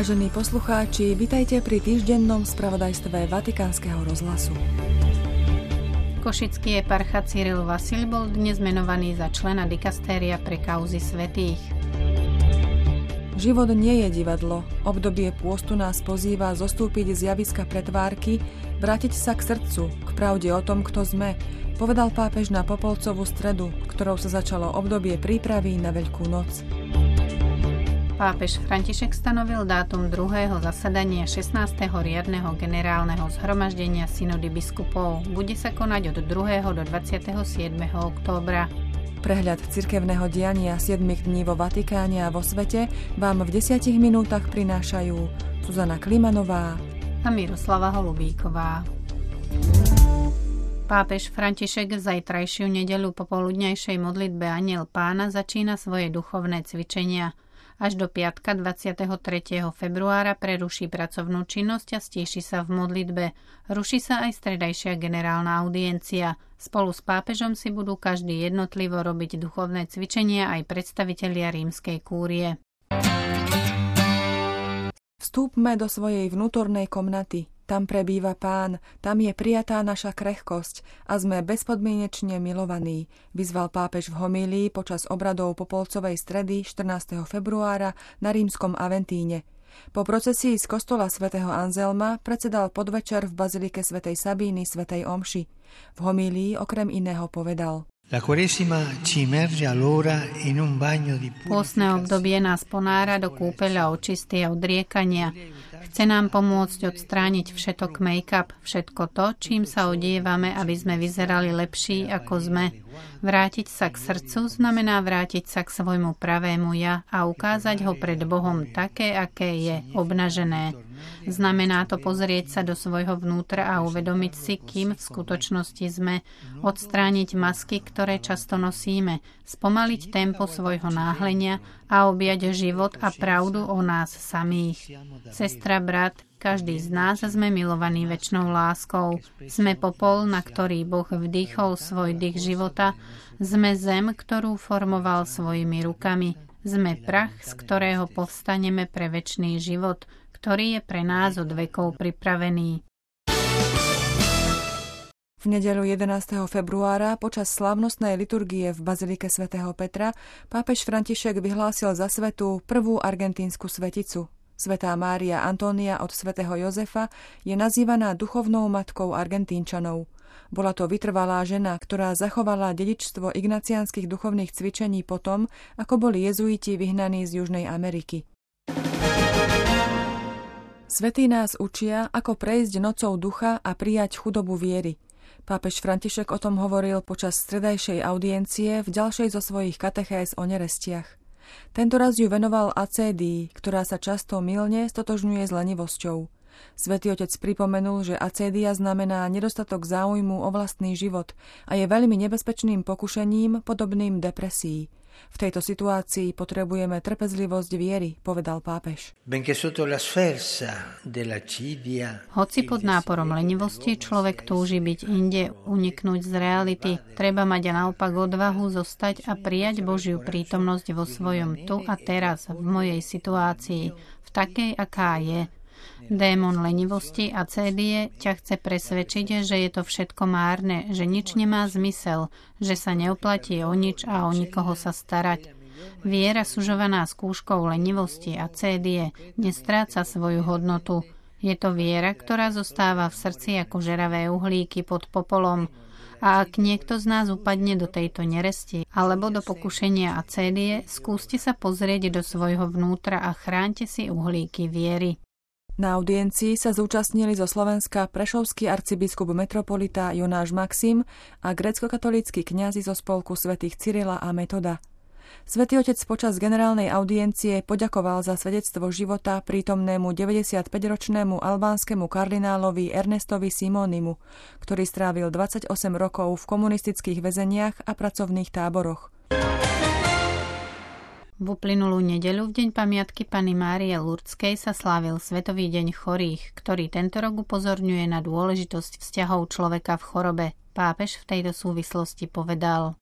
Vážení poslucháči, vitajte pri týždennom spravodajstve Vatikánskeho rozhlasu. Košický eparcha Cyril Vasil bol dnes menovaný za člena dikastéria pre kauzy svetých. Život nie je divadlo. Obdobie pôstu nás pozýva zostúpiť z javiska pretvárky, vrátiť sa k srdcu, k pravde o tom, kto sme, povedal pápež na Popolcovú stredu, ktorou sa začalo obdobie prípravy na Veľkú noc. Pápež František stanovil dátum druhého zasadania 16. riadneho generálneho zhromaždenia synody biskupov. Bude sa konať od 2. do 27. októbra. Prehľad cirkevného diania 7 dní vo Vatikáne a vo svete vám v 10 minútach prinášajú Zuzana Klimanová a Miroslava Holubíková. Pápež František v zajtrajšiu nedelu popoludňajšej modlitbe Aniel pána začína svoje duchovné cvičenia – až do piatka 23. februára preruší pracovnú činnosť a stíši sa v modlitbe. Ruší sa aj stredajšia generálna audiencia. Spolu s pápežom si budú každý jednotlivo robiť duchovné cvičenia aj predstavitelia rímskej kúrie. Vstúpme do svojej vnútornej komnaty, tam prebýva pán, tam je prijatá naša krehkosť a sme bezpodmienečne milovaní, vyzval pápež v homílii počas obradov Popolcovej stredy 14. februára na rímskom Aventíne. Po procesii z kostola svätého Anzelma predsedal podvečer v bazilike svätej Sabíny svätej Omši. V homílii okrem iného povedal Pôstne obdobie nás ponára do kúpeľa očisty a odriekania. Chce nám pomôcť odstrániť všetok make-up, všetko to, čím sa odievame, aby sme vyzerali lepší, ako sme. Vrátiť sa k srdcu znamená vrátiť sa k svojmu pravému ja a ukázať ho pred Bohom také, aké je, obnažené. Znamená to pozrieť sa do svojho vnútra a uvedomiť si, kým v skutočnosti sme, odstrániť masky, ktoré často nosíme, spomaliť tempo svojho náhlenia a objať život a pravdu o nás samých. Sestra, brat, každý z nás sme milovaní väčšnou láskou. Sme popol, na ktorý Boh vdýchol svoj dých života. Sme zem, ktorú formoval svojimi rukami. Sme prach, z ktorého povstaneme pre väčší život, ktorý je pre nás od vekov pripravený. V nedelu 11. februára počas slávnostnej liturgie v Bazilike svätého Petra pápež František vyhlásil za svetu prvú argentínsku sveticu, Svetá Mária Antónia od svätého Jozefa je nazývaná duchovnou matkou Argentínčanov. Bola to vytrvalá žena, ktorá zachovala dedičstvo ignaciánskych duchovných cvičení potom, ako boli jezuiti vyhnaní z Južnej Ameriky. Svetí nás učia, ako prejsť nocou ducha a prijať chudobu viery. Pápež František o tom hovoril počas stredajšej audiencie v ďalšej zo svojich katechés o nerestiach. Tento raz ju venoval acédii, ktorá sa často milne stotožňuje s lenivosťou. Svetý otec pripomenul, že acédia znamená nedostatok záujmu o vlastný život a je veľmi nebezpečným pokušením podobným depresii. V tejto situácii potrebujeme trpezlivosť viery, povedal pápež. Hoci pod náporom lenivosti človek túži byť inde, uniknúť z reality, treba mať a naopak odvahu zostať a prijať Božiu prítomnosť vo svojom tu a teraz, v mojej situácii, v takej, aká je, Démon lenivosti a cédie ťa chce presvedčiť, že je to všetko márne, že nič nemá zmysel, že sa neoplatí o nič a o nikoho sa starať. Viera sužovaná skúškou lenivosti a cédie nestráca svoju hodnotu. Je to viera, ktorá zostáva v srdci ako žeravé uhlíky pod popolom. A ak niekto z nás upadne do tejto neresti alebo do pokušenia a cédie, skúste sa pozrieť do svojho vnútra a chránte si uhlíky viery. Na audiencii sa zúčastnili zo Slovenska prešovský arcibiskup metropolita Jonáš Maxim a grecko-katolícky kňazi zo spolku svätých Cyrila a Metoda. Svetý otec počas generálnej audiencie poďakoval za svedectvo života prítomnému 95-ročnému albánskemu kardinálovi Ernestovi Simonimu, ktorý strávil 28 rokov v komunistických väzeniach a pracovných táboroch. V uplynulú nedeľu v deň pamiatky Pany Márie Lurdskej sa slávil Svetový deň chorých, ktorý tento rok upozorňuje na dôležitosť vzťahov človeka v chorobe. Pápež v tejto súvislosti povedal.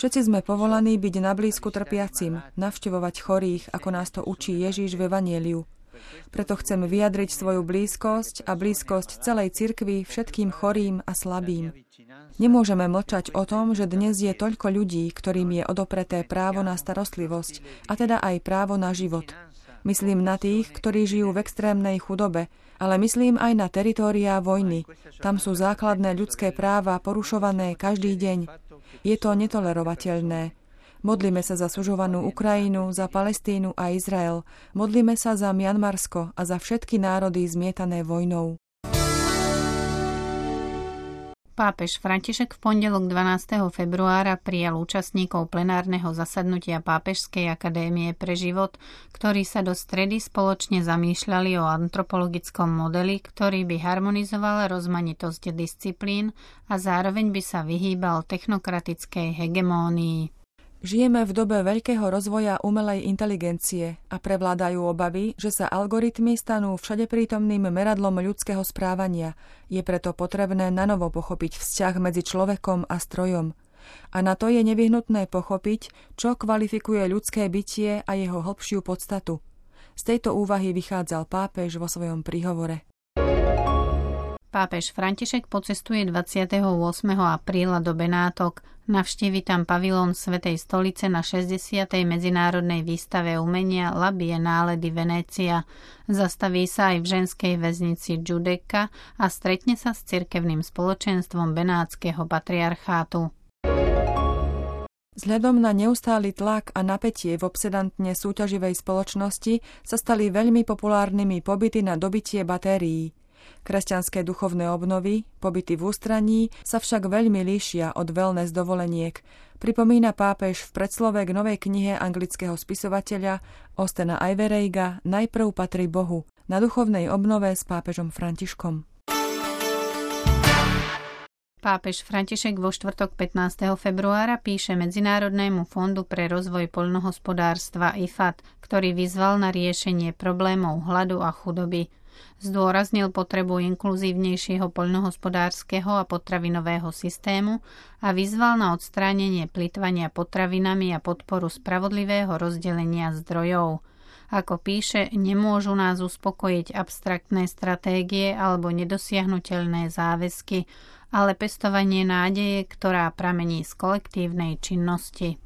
Všetci sme povolaní byť na blízku trpiacim, navštevovať chorých, ako nás to učí Ježíš v Evanieliu. Preto chcem vyjadriť svoju blízkosť a blízkosť celej cirkvi všetkým chorým a slabým. Nemôžeme mlčať o tom, že dnes je toľko ľudí, ktorým je odopreté právo na starostlivosť, a teda aj právo na život. Myslím na tých, ktorí žijú v extrémnej chudobe, ale myslím aj na teritóriá vojny. Tam sú základné ľudské práva porušované každý deň. Je to netolerovateľné. Modlíme sa za sužovanú Ukrajinu, za Palestínu a Izrael. Modlíme sa za Mianmarsko a za všetky národy zmietané vojnou. Pápež František v pondelok 12. februára prijal účastníkov plenárneho zasadnutia Pápežskej akadémie pre život, ktorí sa do stredy spoločne zamýšľali o antropologickom modeli, ktorý by harmonizoval rozmanitosť disciplín a zároveň by sa vyhýbal technokratickej hegemónii. Žijeme v dobe veľkého rozvoja umelej inteligencie a prevládajú obavy, že sa algoritmy stanú všade prítomným meradlom ľudského správania. Je preto potrebné nanovo pochopiť vzťah medzi človekom a strojom. A na to je nevyhnutné pochopiť, čo kvalifikuje ľudské bytie a jeho hlbšiu podstatu. Z tejto úvahy vychádzal pápež vo svojom príhovore. Pápež František pocestuje 28. apríla do Benátok. Navštívi tam pavilón Svetej stolice na 60. medzinárodnej výstave umenia La Biennale di. Zastaví sa aj v ženskej väznici Giudecca a stretne sa s cirkevným spoločenstvom Benátskeho patriarchátu. Vzhľadom na neustály tlak a napätie v obsedantne súťaživej spoločnosti sa stali veľmi populárnymi pobyty na dobitie batérií. Kresťanské duchovné obnovy, pobyty v ústraní sa však veľmi líšia od wellness dovoleniek, pripomína pápež v predslove k novej knihe anglického spisovateľa Ostena Ivereiga Najprv patrí Bohu na duchovnej obnove s pápežom Františkom. Pápež František vo štvrtok 15. februára píše Medzinárodnému fondu pre rozvoj poľnohospodárstva IFAT, ktorý vyzval na riešenie problémov hladu a chudoby. Zdôraznil potrebu inkluzívnejšieho poľnohospodárskeho a potravinového systému a vyzval na odstránenie plitvania potravinami a podporu spravodlivého rozdelenia zdrojov. Ako píše, nemôžu nás uspokojiť abstraktné stratégie alebo nedosiahnutelné záväzky, ale pestovanie nádeje, ktorá pramení z kolektívnej činnosti.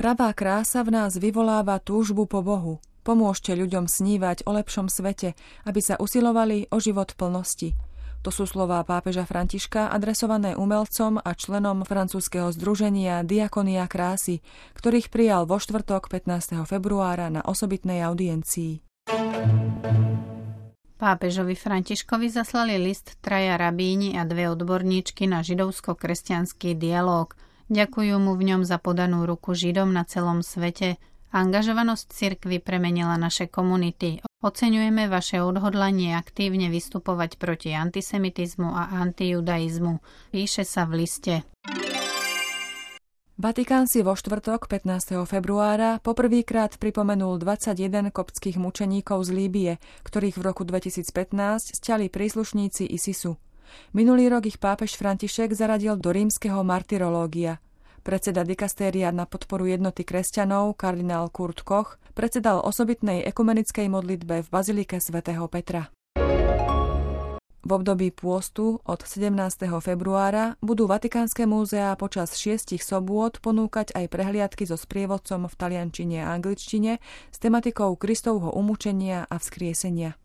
Pravá krása v nás vyvoláva túžbu po Bohu, Pomôžte ľuďom snívať o lepšom svete, aby sa usilovali o život plnosti. To sú slová pápeža Františka adresované umelcom a členom francúzského združenia Diakonia krásy, ktorých prijal vo štvrtok 15. februára na osobitnej audiencii. Pápežovi Františkovi zaslali list traja rabíni a dve odborníčky na židovsko-kresťanský dialog. Ďakujú mu v ňom za podanú ruku Židom na celom svete, Angažovanosť cirkvy premenila naše komunity. Oceňujeme vaše odhodlanie aktívne vystupovať proti antisemitizmu a antijudaizmu. Píše sa v liste. Vatikán si vo štvrtok 15. februára poprvýkrát pripomenul 21 koptských mučeníkov z Líbie, ktorých v roku 2015 stiali príslušníci ISISu. Minulý rok ich pápež František zaradil do rímskeho martyrológia – Predseda dikastéria na podporu jednoty kresťanov, kardinál Kurt Koch, predsedal osobitnej ekumenickej modlitbe v Bazilike svätého Petra. V období pôstu od 17. februára budú Vatikánske múzea počas šiestich sobôd ponúkať aj prehliadky so sprievodcom v taliančine a angličtine s tematikou Kristovho umúčenia a vzkriesenia.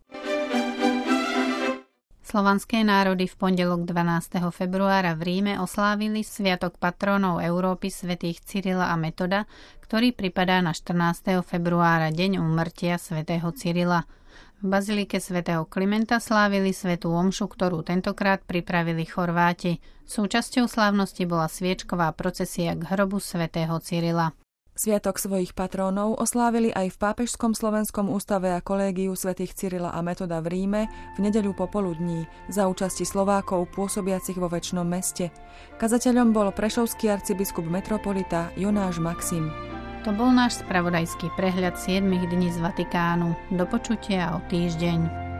Slovanské národy v pondelok 12. februára v Ríme oslávili Sviatok patrónov Európy svätých Cyrila a Metoda, ktorý pripadá na 14. februára, deň úmrtia svätého Cyrila. V bazilike svätého Klimenta slávili svetú omšu, ktorú tentokrát pripravili Chorváti. Súčasťou slávnosti bola sviečková procesia k hrobu svätého Cyrila. Sviatok svojich patrónov oslávili aj v Pápežskom slovenskom ústave a kolégiu svätých Cyrila a Metoda v Ríme v nedeľu popoludní za účasti Slovákov pôsobiacich vo väčšnom meste. Kazateľom bol prešovský arcibiskup metropolita Jonáš Maxim. To bol náš spravodajský prehľad 7 dní z Vatikánu. Do počutia o týždeň.